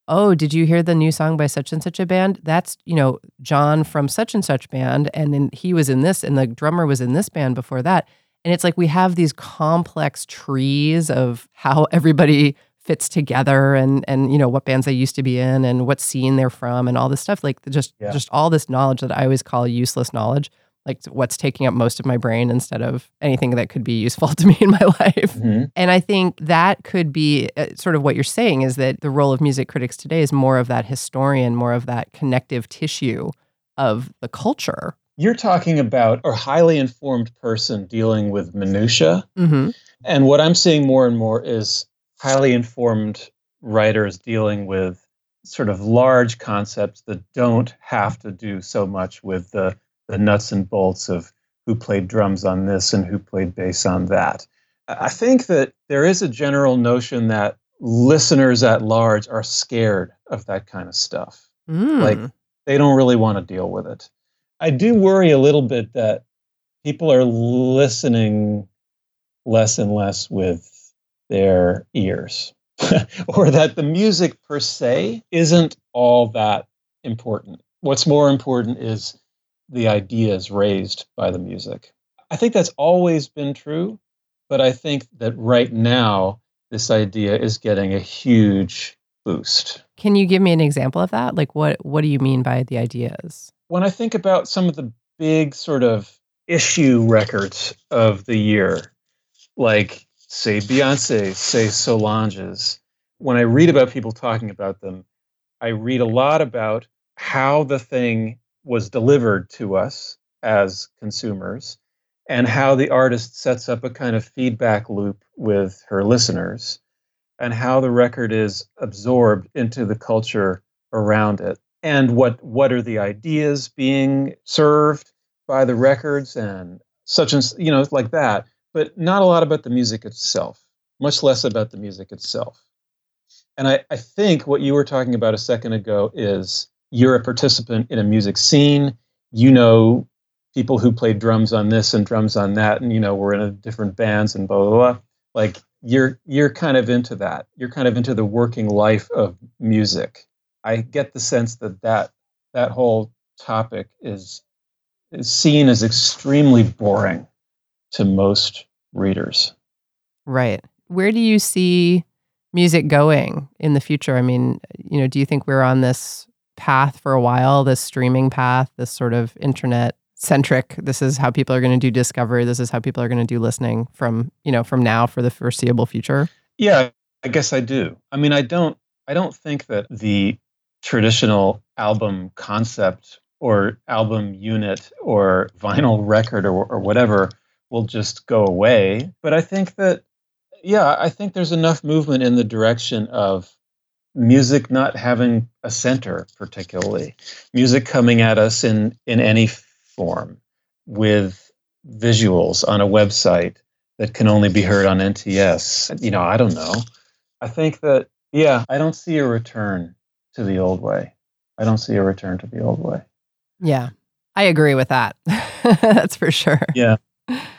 "Oh, did you hear the new song by such and such a band? That's, you know, John from such and such band and then he was in this and the drummer was in this band before that." And it's like we have these complex trees of how everybody fits together and and you know what bands they used to be in and what scene they're from and all this stuff like just Yeah. just all this knowledge that I always call useless knowledge like what's taking up most of my brain instead of anything that could be useful to me in my life. Mhm. And I think that could be uh, sort of what you're saying is that the role of music critics today is more of that historian, more of that connective tissue of the culture. You're talking about a highly informed person dealing with minutia, Mm-hmm. and what I'm seeing more and more is highly informed writers dealing with sort of large concepts that don't have to do so much with the the nuts and bolts of who played drums on this and who played bass on that. I I think that there is a general notion that listeners at large are scared of that kind of stuff. Like hmm. they don't really want to deal with it. I do worry a little bit that people are listening less and less with their ears, or that the music per se isn't all that important. What's more important is the ideas raised by the music. I think that's always been true, but I think that right now, this idea is getting a huge boost. Can you give me an example of that? Like what what do you mean by the ideas? when I think about some of the big sort of issue records of the year, like say Beyonce, say Solange's, when I read about people talking about them, I read a lot about how the thing was delivered to us as consumers and how the artist sets up a kind of feedback loop with her listeners and how the record is absorbed into the culture around it and what what are the ideas being served by the records and such and you know like that but not a lot about the music itself much less about the music itself. And I, I think what you were talking about a second ago is you're a participant in a music scene. You know people who played drums on this and drums on that and you know we're in a different bands and blah blah blah. Like you're you're kind of into that. You're kind of into the working life of music. I get the sense that that that whole topic is is seen as extremely boring to most readers. Right. Where do you see music going in the future? I mean, you know, do you think we're on this path for a while, this streaming path, this sort of internet centric, this is how people are going to do discovery, this is how people are going to do listening from, you know, from now for the foreseeable future? Yeah, I guess I do. I mean, I don't I don't think that the traditional album concept or album unit or vinyl record or, or whatever will just go away. But I think that, yeah, I think there's enough movement in the direction of music not having a center, particularly music coming at us in in any form with visuals on a website that can only be heard on NTS. You know, I don't know. I think that, yeah, I don't see a return to the old way. I don't see a return to the old way. Yeah. I agree with that. That's for sure. Yeah.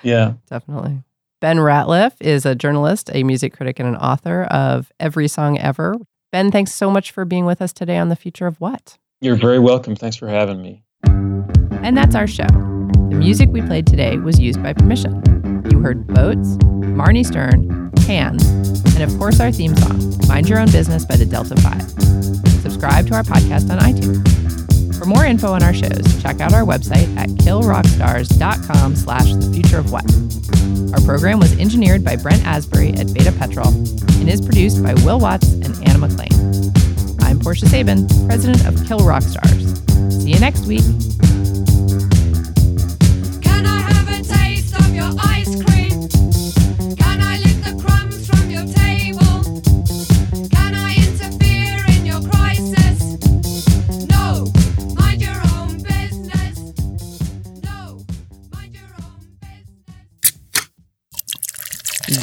Yeah. Definitely. Ben Ratliff is a journalist, a music critic, and an author of Every Song Ever. Ben, thanks so much for being with us today on The Future of What? You're very welcome. Thanks for having me. And that's our show. The music we played today was used by permission. You heard Boats, Marnie Stern, Hands, and of course our theme song, Mind Your Own Business by the Delta 5. Subscribe to our podcast on iTunes. For more info on our shows, check out our website at killrockstars.com slash the future of what. Our program was engineered by Brent Asbury at Beta Petrol and is produced by Will Watts and Anna McLean. I'm Portia Sabin, president of Kill Rock Stars. See you next week. Can I have a taste of your ice cream?